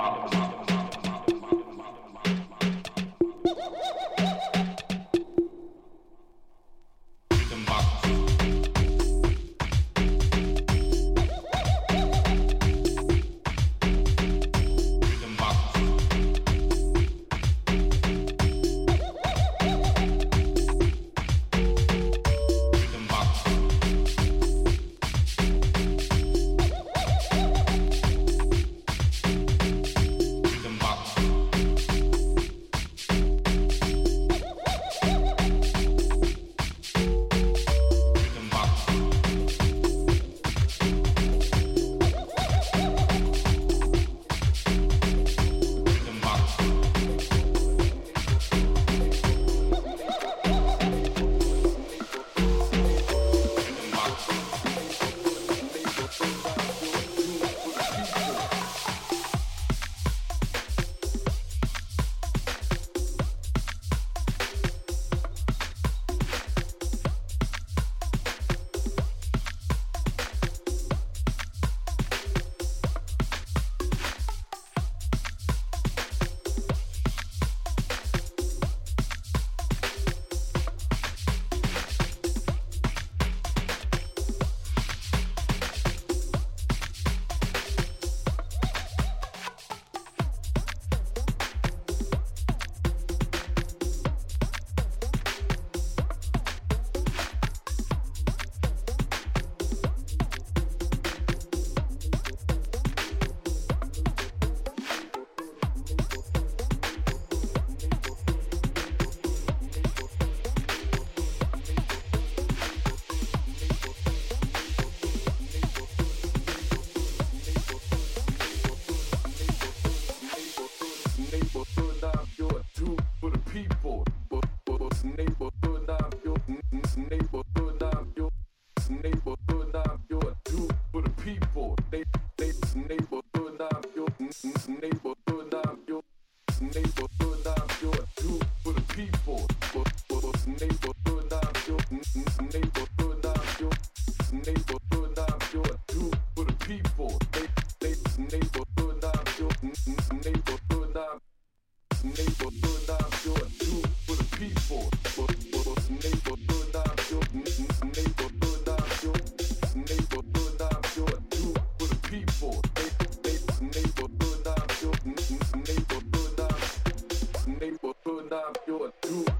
bothers. People. under pure too.